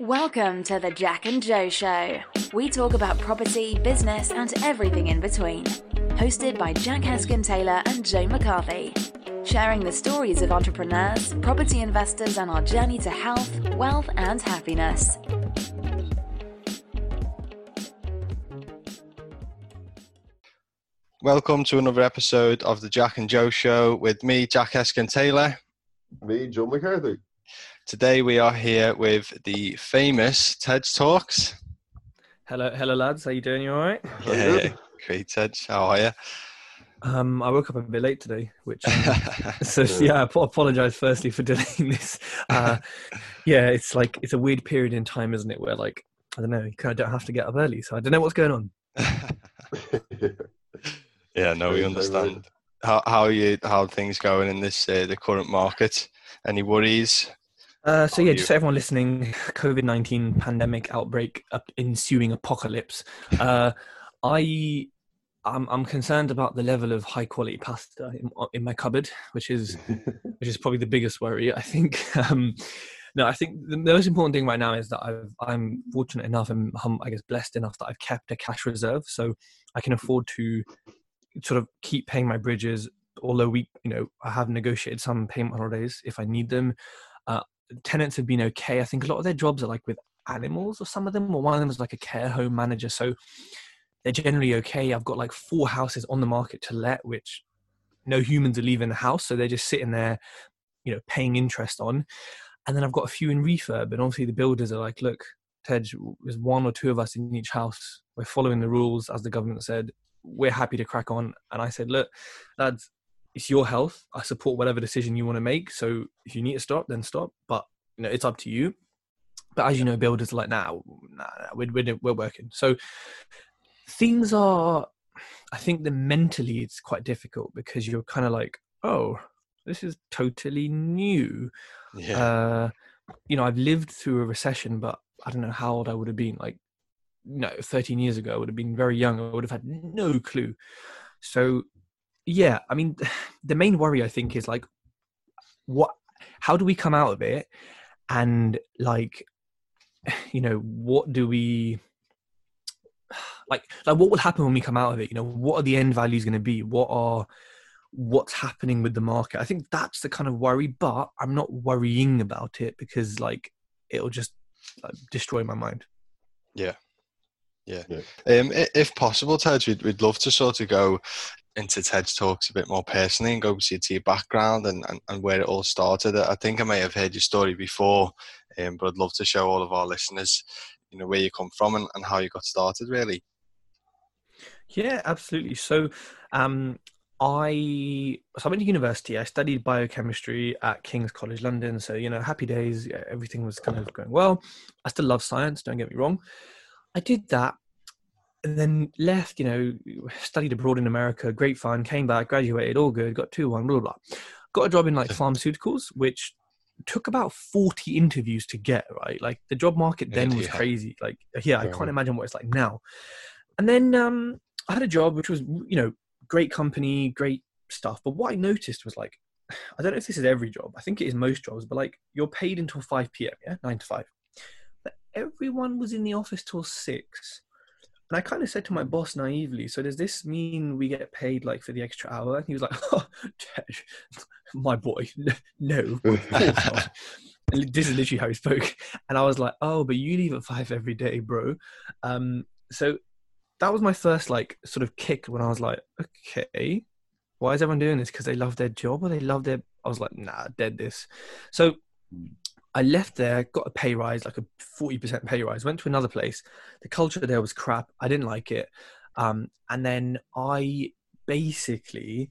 Welcome to the Jack and Joe Show. We talk about property, business, and everything in between. Hosted by Jack Heskin Taylor and Joe McCarthy. Sharing the stories of entrepreneurs, property investors, and our journey to health, wealth, and happiness. Welcome to another episode of the Jack and Joe Show with me, Jack Heskin Taylor. Me, Joe McCarthy. Today we are here with the famous Tej Talks. Hello, hello, lads. How you doing? You all right? Yeah, great, Tej. How are you? Um, I woke up a bit late today, which um, so yeah. I apologize firstly for delaying this. Uh, yeah, it's like it's a weird period in time, isn't it? Where like I don't know, you kind of don't have to get up early, so I don't know what's going on. yeah, no, we understand. How how are you? How are things going in this uh, the current market? Any worries? Uh, so yeah, just for everyone listening, COVID nineteen pandemic outbreak, uh, ensuing apocalypse. Uh, I, I'm, I'm concerned about the level of high quality pasta in, in my cupboard, which is, which is probably the biggest worry. I think. Um, no, I think the most important thing right now is that I've, I'm fortunate enough and I'm, I guess blessed enough that I've kept a cash reserve, so I can afford to sort of keep paying my bridges. Although we, you know, I have negotiated some payment holidays if I need them. Uh, tenants have been okay. I think a lot of their jobs are like with animals, or some of them, or one of them is like a care home manager. So they're generally okay. I've got like four houses on the market to let, which no humans are leaving the house, so they're just sitting there, you know, paying interest on. And then I've got a few in refurb, and obviously the builders are like, look, Tej, there's one or two of us in each house. We're following the rules as the government said. We're happy to crack on. And I said, look, lads, it's your health. I support whatever decision you want to make. So if you need to stop, then stop. But you know, it's up to you. But as you know, builders are like, nah, nah, nah we're, we're, we're working. So things are, I think the mentally it's quite difficult because you're kind of like, oh, this is totally new. Yeah. Uh, you know, I've lived through a recession, but I don't know how old I would have been. Like, no, 13 years ago, I would have been very young. I would have had no clue. So yeah i mean the main worry i think is like what how do we come out of it? And like you know what do we like like what will happen when we come out of it? You know what are the end values going to be? What are what's happening with the market? I think that's the kind of worry but i'm not worrying about it because like it'll just like, destroy my mind. Yeah yeah. yeah. Um, if possible, Tej, we'd, we'd love to sort of go into Tej Talks a bit more personally and go to your background and, and, and where it all started. I think I may have heard your story before, um, but I'd love to show all of our listeners, you know, where you come from and, and how you got started, really. Yeah, absolutely. So, um, I so I went to university. I studied biochemistry at King's College London. So you know, happy days. Everything was kind of going well. I still love science. Don't get me wrong. I did that and then left, you know, studied abroad in America, great fun, came back, graduated, all good, got 2 1, blah, blah, blah. Got a job in like pharmaceuticals, which took about 40 interviews to get, right? Like the job market then was crazy. Like, yeah, I can't imagine what it's like now. And then um, I had a job which was, you know, great company, great stuff. But what I noticed was like, I don't know if this is every job, I think it is most jobs, but like you're paid until 5 p.m., yeah, 9 to 5. Everyone was in the office till 6 and I kind of said to my boss naively, so does this mean we get paid like for the extra hour? And he was like, oh, my boy, no, this is literally how he spoke. And I was like, oh, but you leave at five every day, bro. Um, so that was my first like sort of kick when I was like, okay, why is everyone doing this? Because they love their job or they love their. I was like, nah, dead this. So I left there, got a pay rise, like a 40% pay rise, went to another place. The culture there was crap. I didn't like it. Um, and then I basically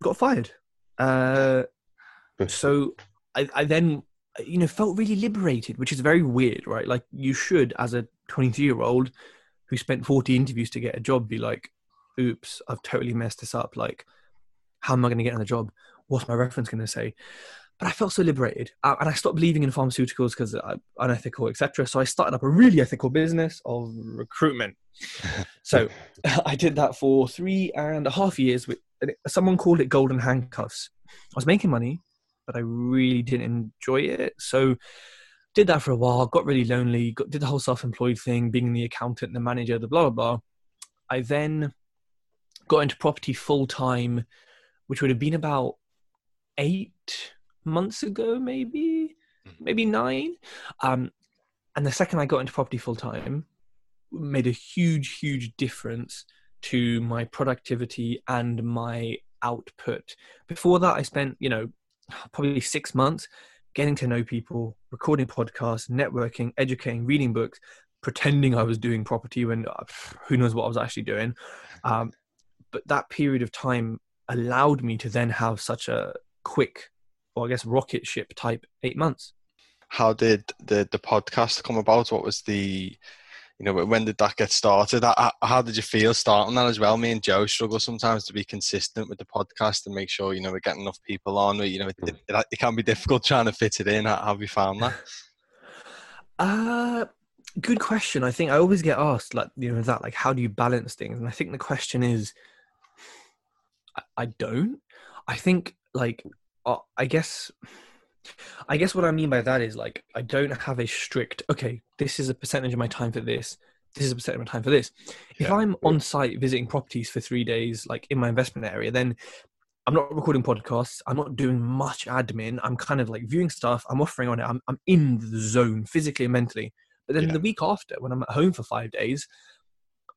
got fired. Uh, so I, I then, you know, felt really liberated, which is very weird, right? Like you should, as a 23 year old who spent 40 interviews to get a job, be like, oops, I've totally messed this up. Like, how am I going to get on the job? What's my reference going to say? But I felt so liberated, uh, and I stopped believing in pharmaceuticals because I'm unethical, etc. So I started up a really ethical business of recruitment. so I did that for three and a half years. With someone called it golden handcuffs. I was making money, but I really didn't enjoy it. So did that for a while. Got really lonely. Got, did the whole self-employed thing, being the accountant, the manager, the blah blah blah. I then got into property full time, which would have been about eight months ago, maybe, mm-hmm. maybe nine. Um, and the second I got into property full time, made a huge, huge difference to my productivity and my output. Before that, I spent, you know, probably six months getting to know people, recording podcasts, networking, educating, reading books, pretending I was doing property when uh, who knows what I was actually doing. Um, but that period of time allowed me to then have such a quick, or I guess rocket ship type eight months. How did the the podcast come about? What was the you know when did that get started? How, how, did you feel starting that as well? Me and joe struggle sometimes to be consistent with the podcast and make sure you know we're getting enough people on. You know it, it, it can be difficult trying to fit it in. How have you found that? Uh good question. I think i always get asked like you know that like how do you balance things? And i think the question is I don't. I think like uh, I guess I guess what I mean by that is like I don't have a strict okay, this is a percentage of my time for this. This is a percentage of my time for this. Yeah. If I'm on site visiting properties for three days, like in my investment area, then I'm not recording podcasts. I'm not doing much admin. I'm kind of like viewing stuff. I'm offering on it. I'm, I'm in the zone physically and mentally. But then yeah. the week after, when I'm at home for five days,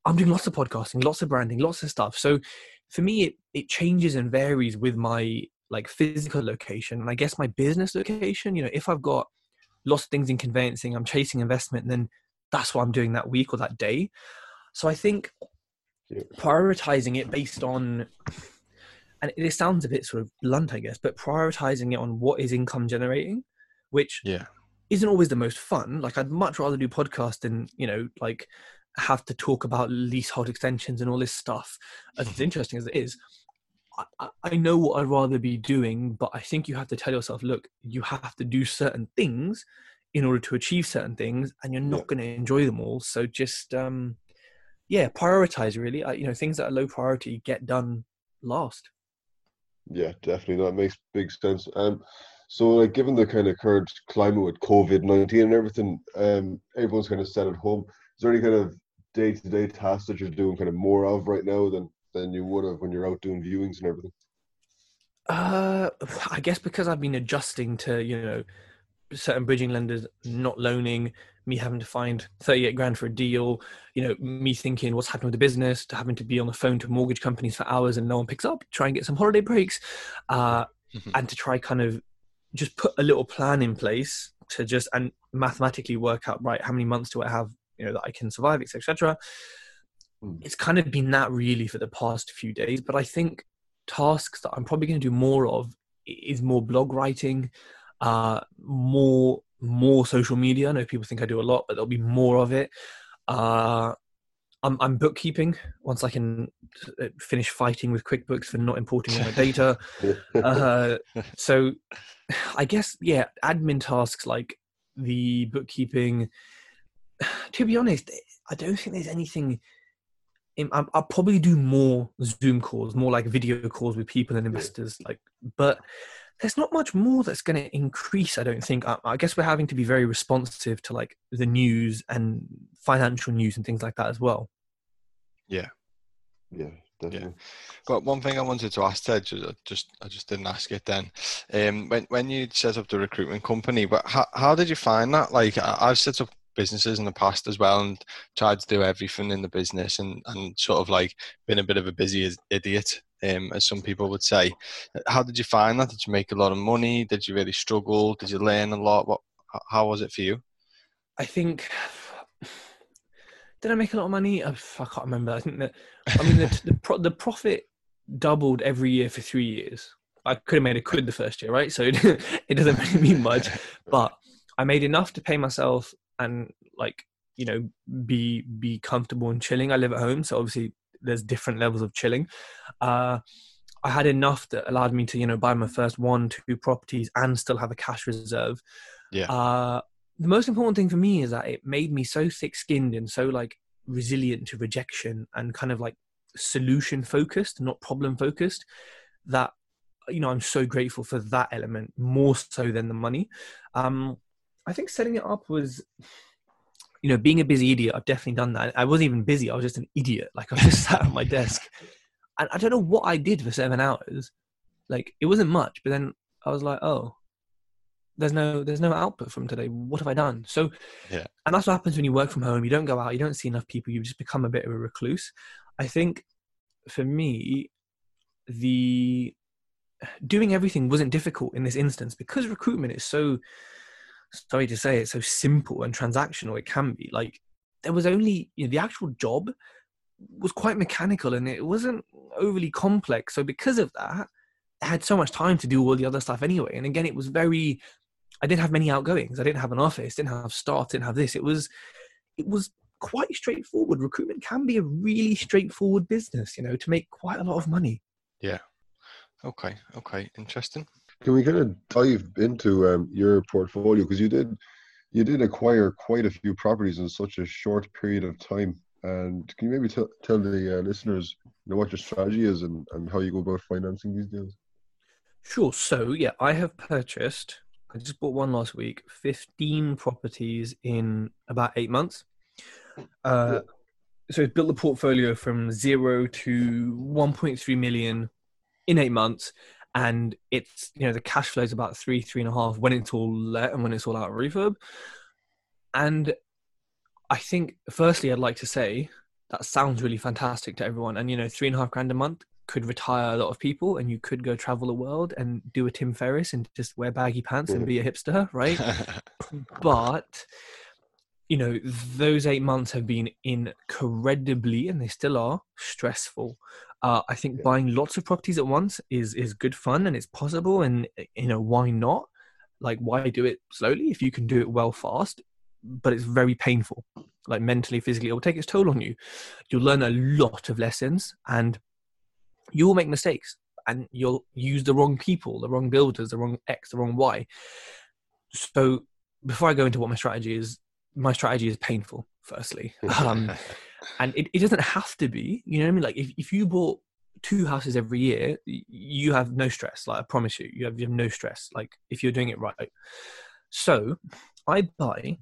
I'm doing lots of podcasting, lots of branding, lots of stuff. So for me it, it changes and varies with my like physical location and i guess my business location you know if i've got lots of things in conveyancing i'm chasing investment then that's what i'm doing that week or that day. So i think prioritizing it based on and it sounds a bit sort of blunt i guess but prioritizing it on what is income generating which yeah. isn't always the most fun. Like i'd much rather do podcast than you know like have to talk about leasehold extensions and all this stuff, as interesting as it is, I, I, know what I'd rather be doing, but I think you have to tell yourself, look, you have to do certain things in order to achieve certain things, and you're not going to enjoy them all. So just, um, yeah, prioritize really. I, you know, things that are low priority get done last. Yeah, definitely. That makes big sense. Um, so, like, given the kind of current climate with COVID nineteen and everything, um, everyone's kind of set at home. Is there any kind of day to day tasks that you're doing kind of more of right now than than you would have when you're out doing viewings and everything? Uh, I guess because I've been adjusting to you know certain bridging lenders not loaning, me having to find 38 grand for a deal, you know, me thinking what's happening with the business, to having to be on the phone to mortgage companies for hours and no one picks up, try and get some holiday breaks, uh, mm-hmm. and to try kind of just put a little plan in place to just and mathematically work out right how many months do I have you know that I can survive, etc. etc. Mm. It's kind of been that really for the past few days, but I think tasks that I'm probably going to do more of is more blog writing, uh, more more social media. I know people think I do a lot, but there'll be more of it. Uh, I'm, I'm bookkeeping once I can uh, finish fighting with QuickBooks for not importing all my data. uh, so, I guess yeah, admin tasks like the bookkeeping, to be honest, I don't think there's anything. In, I'll, I'll probably do more Zoom calls, more like video calls with people and investors. Like, but there's not much more that's going to increase. I don't think. I, I, guess we're having to be very responsive to like the news and financial news and things like that as well. Yeah, yeah, definitely. Yeah. But one thing I wanted to ask Tej, just, just I just didn't ask it then. Um, when when you set up the recruitment company, but how how did you find that? Like I've set up businesses in the past as well and tried to do everything in the business and, and sort of like been a bit of a busy idiot um, as some people would say. How did you find that? Did you make a lot of money? Did you really struggle? Did you learn a lot? What how was it for you? I think did i make a lot of money? I, can't remember. I think that i mean the, the, pro, the profit doubled every year for three years. I could have made a quid the first year right? So it, it doesn't really mean much. But I made enough to pay myself and like you know be be comfortable and chilling. I live at home, so obviously there's different levels of chilling. Uh, I had enough that allowed me to you know buy my first one two properties and still have a cash reserve. Yeah. Uh, the most important thing for me is that it made me so thick skinned and so like resilient to rejection and kind of like solution focused, not problem focused. That you know I'm so grateful for that element more so than the money. Um, I think setting it up was, you know, being a busy idiot. I've definitely done that. I wasn't even busy. I was just an idiot. Like I just sat at my desk, and I don't know what I did for seven hours. Like it wasn't much, but then I was like, oh, there's no there's no output from today. What have I done? So, yeah. And that's what happens when you work from home. You don't go out. You don't see enough people. You just become a bit of a recluse. I think for me, the doing everything wasn't difficult in this instance because recruitment is so sorry to say it's so simple and transactional it can be like there was only you know, the actual job was quite mechanical and it wasn't overly complex so because of that i had so much time to do all the other stuff anyway and again it was very i didn't have many outgoings i didn't have an office didn't have staff didn't have this it was it was quite straightforward. Recruitment can be a really straightforward business you know to make quite a lot of money. Yeah. Okay okay interesting can we kind of dive into um, your portfolio because you did you did acquire quite a few properties in such a short period of time. And can you maybe t- tell the uh, listeners you know, what your strategy is and, and how you go about financing these deals? Sure. So, yeah, I have purchased, I just bought one last week, 15 properties in about eight months. Uh, yeah. So, it's built the portfolio from zero to 1.3 million in eight months and it's you know the cash flow is about three three and a half when it's all let and when it's all out of refurb. And i think firstly i'd like to say that sounds really fantastic to everyone. And you know three and a half grand a month could retire a lot of people and you could go travel the world and do a tim ferriss and just wear baggy pants and be a hipster right? But you know those eight months have been incredibly and they still are stressful uh, I think buying lots of properties at once is is good fun and it's possible, and you know why not? Like why do it slowly if you can do it well fast? But it's very painful, like mentally, physically. It will take its toll on you. You'll learn a lot of lessons, and you will make mistakes, and you'll use the wrong people, the wrong builders, the wrong X, the wrong Y. So before I go into what my strategy is, my strategy is painful. Firstly, um, and it, it doesn't have to be you know what i mean? Like if, if you bought two houses every year you have no stress like i promise you you have, you have no stress like if you're doing it right. So i buy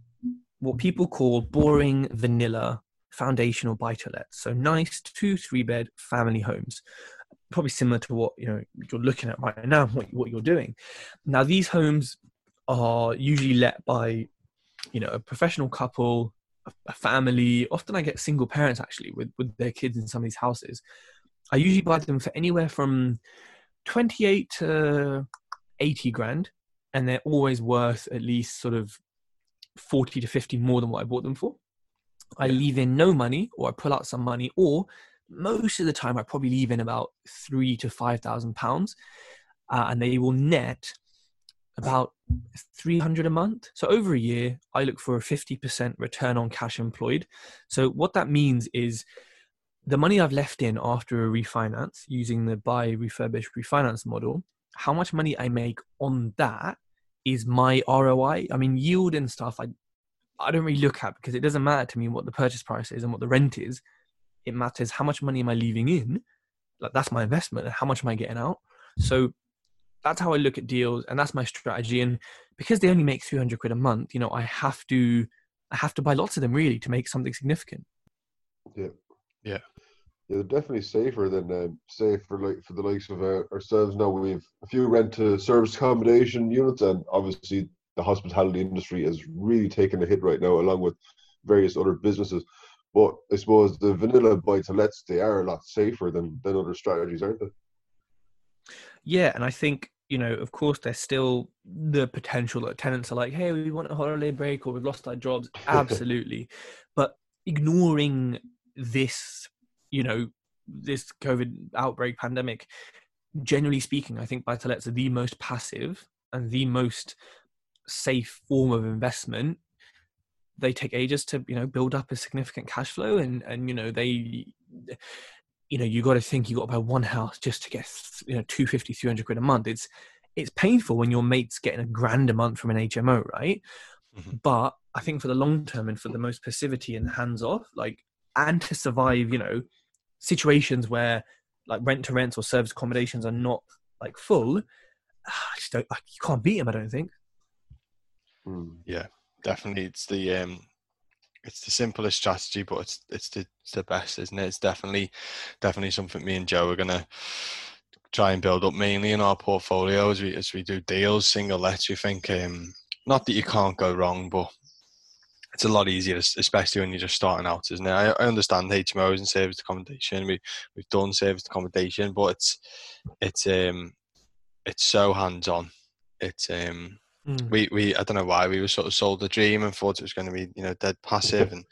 what people call boring vanilla foundational buy to let so nice two three bed family homes probably similar to what you know you're looking at right now what, what you're doing. Now these homes are usually let by you know a professional couple a family. Often I get single parents actually with, with their kids in some of these houses. I usually buy them for anywhere from 28 to 80 grand. And they're always worth at least sort of 40 to 50 more than what I bought them for. I leave in no money or I pull out some money or most of the time I probably leave in about three to five thousand pounds, uh, and they will net about 300 a month. So over a year, I look for a 50% return on cash employed. So what that means is the money I've left in after a refinance using the buy refurbish refinance model, how much money I make on that is my ROI. I mean, yield and stuff, I, I don't really look at because it doesn't matter to me what the purchase price is and what the rent is. It matters how much money am I leaving in, like that's my investment, and how much am I getting out. So that's how I look at deals, and that's my strategy. And because they only make 300 quid a month, you know, I have to, I have to buy lots of them really to make something significant. Yeah, yeah. Yeah, they're definitely safer than uh, say for like for the likes of uh, ourselves. Now we've a few rent to service accommodation units, and obviously the hospitality industry is really taking a hit right now, along with various other businesses. But I suppose the vanilla buy to lets they are a lot safer than than other strategies, aren't they? Yeah, and I think you know, of course, there's still the potential that tenants are like, "Hey, we want a holiday break, or we've lost our jobs." Absolutely, but ignoring this, you know, this COVID outbreak pandemic, generally speaking, I think buy to lets are the most passive and the most safe form of investment they take ages to you know build up a significant cash flow and and you know they you know you got to think you got to buy one house just to get you know 250 300 quid a month it's it's painful when your mate's getting a grand a month from an hmo right mm-hmm. but i think for the long term and for the most passivity and hands off like and to survive you know situations where like rent to rents or service accommodations are not like full I just don't, like, you can't beat them i don't think mm. yeah definitely it's the um it's the simplest strategy, but it's it's the, it's the best, isn't it? It's definitely definitely something me and Joe are gonna try and build up mainly in our portfolio as we as we do deals, single lets. We think um, not that you can't go wrong, but it's a lot easier, especially when you're just starting out, isn't it? I, I understand HMOs and service accommodation. We we've done service accommodation, but it's it's um it's so hands on. It's um Mm. We we I don't know why we were sort of sold the dream and thought it was going to be you know dead passive and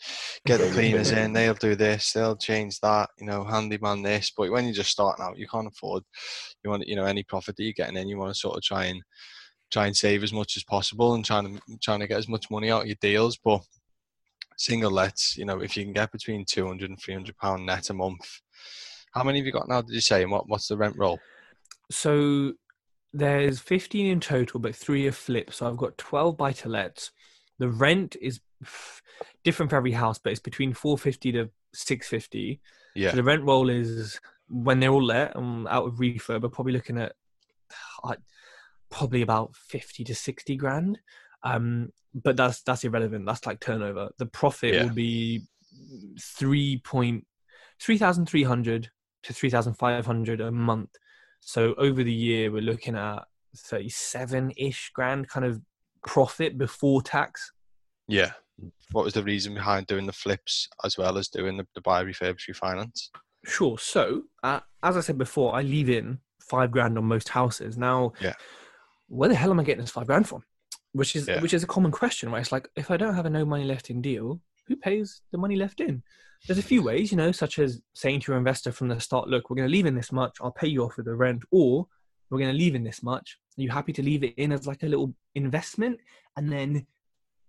get the cleaners in. They'll do this. They'll change that. You know, handyman this. But when you're just starting out, you can't afford. You want you know any profit that you're getting in. You want to sort of try and try and save as much as possible and trying to trying to get as much money out of your deals. But single lets, you know, if you can get between 200 and 300 pound net a month. How many have you got now? Did you say? And what what's the rent roll? So there's 15 in total, but three are flips. So I've got 12 buy to lets. The rent is different for every house, but it's between 450 to 650. Yeah. So the rent roll is when they're all let and out of refurb, we're probably looking at uh, probably about 50 to 60 grand. Um, but that's that's irrelevant. That's like turnover. The profit yeah. will be three point three thousand three hundred to three thousand five hundred a month so over the year, we're looking at 37 ish grand kind of profit before tax. Yeah. What was the reason behind doing the flips as well as doing the, the buy refurbish refinance? Sure. So, uh, as I said before, I leave in five grand on most houses. Now, yeah. where the hell am I getting this five grand from? Which is yeah. which is a common question, right? It's like if I don't have a no money left in deal, who pays the money left in? There's a few ways, you know, such as saying to your investor from the start, look, we're going to leave in this much, I'll pay you off with the rent, or we're going to leave in this much. Are you happy to leave it in as like a little investment? And then,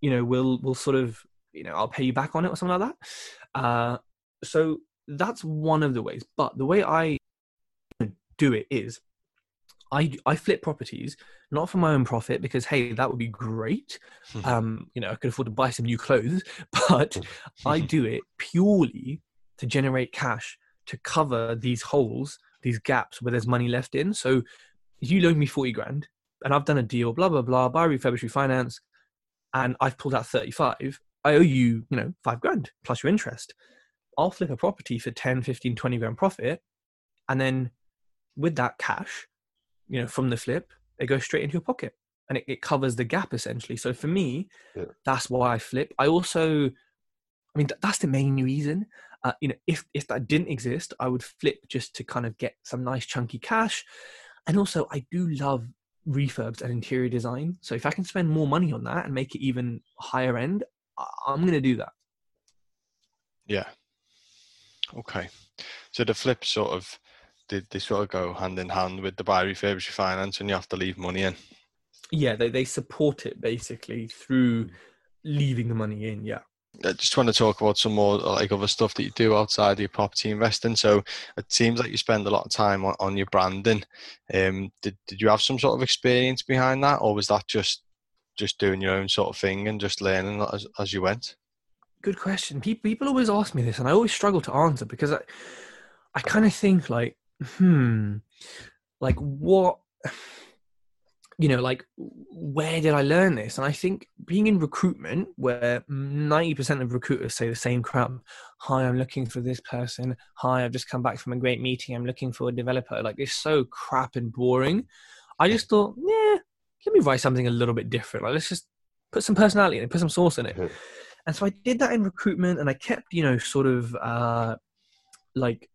you know, we'll, we'll sort of, you know, I'll pay you back on it or something like that. Uh, so that's one of the ways. But the way I do it is I, I flip properties not for my own profit because hey that would be great. Hmm. um you know i could afford to buy some new clothes but i do it purely to generate cash to cover these holes these gaps where there's money left in. So if you loan me 40 grand and i've done a deal blah blah blah buy refurbish refinance and i've pulled out 35 i owe you you know 5 grand plus your interest. I'll flip a property for 10 15 20 grand profit and then with that cash you know from the flip it goes straight into your pocket and it, it covers the gap essentially. So for me, yeah. that's why I flip. I also, I mean, th- that's the main reason. Uh, you know, if if that didn't exist, I would flip just to kind of get some nice chunky cash. And also, I do love refurbs and interior design. So if I can spend more money on that and make it even higher end, I'm going to do that. Yeah. Okay. So the flip sort of they, they sort of go hand in hand with the buy refurbish finance and you have to leave money in yeah they, they support it basically through leaving the money in yeah I just want to talk about some more like other stuff that you do outside your property investing. So it seems like you spend a lot of time on, on your branding. Um, did did you have some sort of experience behind that, or was that just just doing your own sort of thing and just learning as as you went? Good question. People people always ask me this, and I always struggle to answer because I I kind of think like hmm, like what, you know, like where did I learn this? And I think being in recruitment where 90% of recruiters say the same crap hi i'm looking for this person. Hi i've just come back from a great meeting. I'm looking for a developer. Like it's so crap and boring. I just thought yeah let me write something a little bit different. Like let's just put some personality in it put some sauce in it. And so i did that in recruitment and i kept you know sort of uh like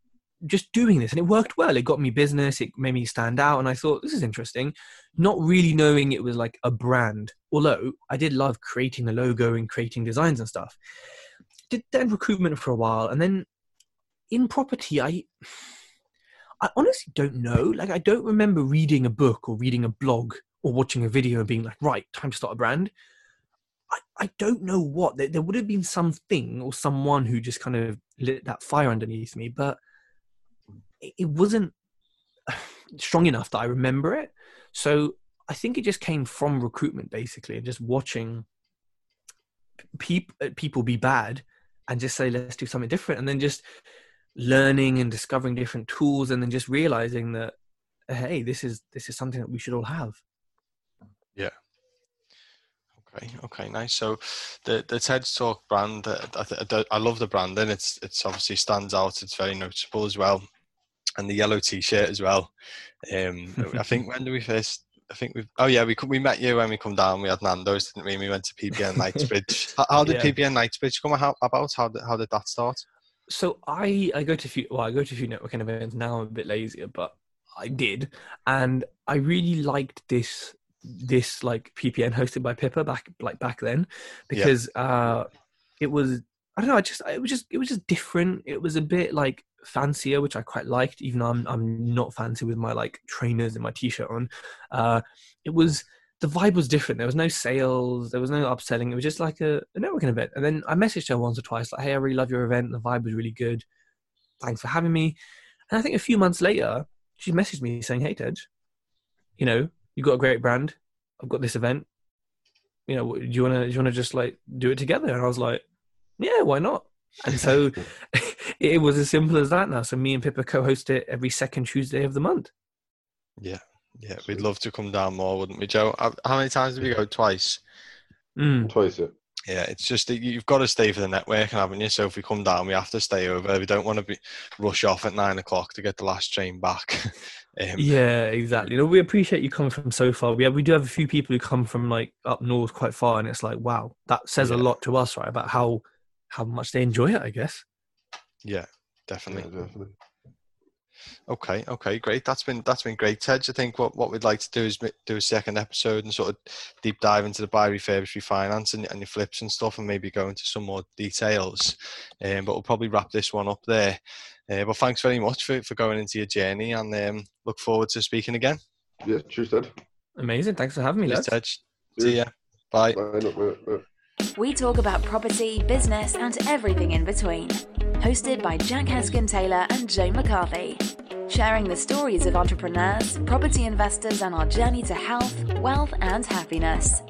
just doing this and it worked well. It got me business it made me stand out and i thought this is interesting. Not really knowing it was like a brand although i did love creating the logo and creating designs and stuff. Did then recruitment for a while and then in property i i honestly don't know. Like i don't remember reading a book or reading a blog or watching a video and being like right time to start a brand. I, I don't know what. There, there would have been something or someone who just kind of lit that fire underneath me but it wasn't strong enough that I remember it. So I think it just came from recruitment basically, and just watching people uh, people be bad and just say let's do something different, and then just learning and discovering different tools, and then just realizing that hey, this is this is something that we should all have. Yeah. Okay. Okay. Nice. So, the the Tej Talk brand, I, I love the branding. It's it's obviously stands out. It's very noticeable as well and the yellow t-shirt as well. Um, I think when did we first? I think we. Oh yeah, we we met you when we come down. We had Nando's, didn't we? we went to PPN Knightsbridge. how, how, did yeah. PPN Knightsbridge come about? How did, how did that start? So I I go to a few well I go to a few networking events now. I'm a bit lazier, but I did, and I really liked this this like PPN hosted by Pippa back like back then because yeah. uh it was I don't know I just it was just it was just different. It was a bit like fancier, which I quite liked, even though I'm I'm not fancy with my like trainers and my t-shirt on. Uh, it was the vibe was different. There was no sales, there was no upselling. It was just like a, a networking event. And then I messaged her once or twice, like, "Hey, I really love your event. The vibe was really good. Thanks for having me." And I think a few months later, she messaged me saying, "Hey, Tej, you know, you've got a great brand. I've got this event. You know, do you wanna do you wanna just like do it together?" And I was like, "Yeah, why not?" And so it was as simple as that now. So me and Pippa co-host it every second Tuesday of the month. Yeah, yeah, we'd love to come down more, wouldn't we, Joe? How many times did we go? Twice. Mm. Twice, yeah. Yeah, it's just that you've got to stay for the networking, haven't you? So if we come down, we have to stay over. We don't want to be rush off at nine o'clock to get the last train back. um, yeah, exactly. You know, we appreciate you coming from so far. We have, we do have a few people who come from like up north quite far, and it's like, wow, that says yeah. a lot to us, right? About how how much they enjoy it, I guess. Yeah, definitely. Yeah, definitely. Okay, okay, great. That's been that's been great, Tej. I think what, what we'd like to do is do a second episode and sort of deep dive into the buy refurbish refinance and, and your flips and stuff, and maybe go into some more details. Um, but we'll probably wrap this one up there. Uh, but thanks very much for, for going into your journey, and um, look forward to speaking again. Yeah, cheers, Tej. Amazing. Thanks for having me, cheers, Tej. See ya. Bye. Bye. We talk about property, business, and everything in between. Hosted by Jack Heskin Taylor and Joe McCarthy. Sharing the stories of entrepreneurs, property investors, and our journey to health, wealth, and happiness.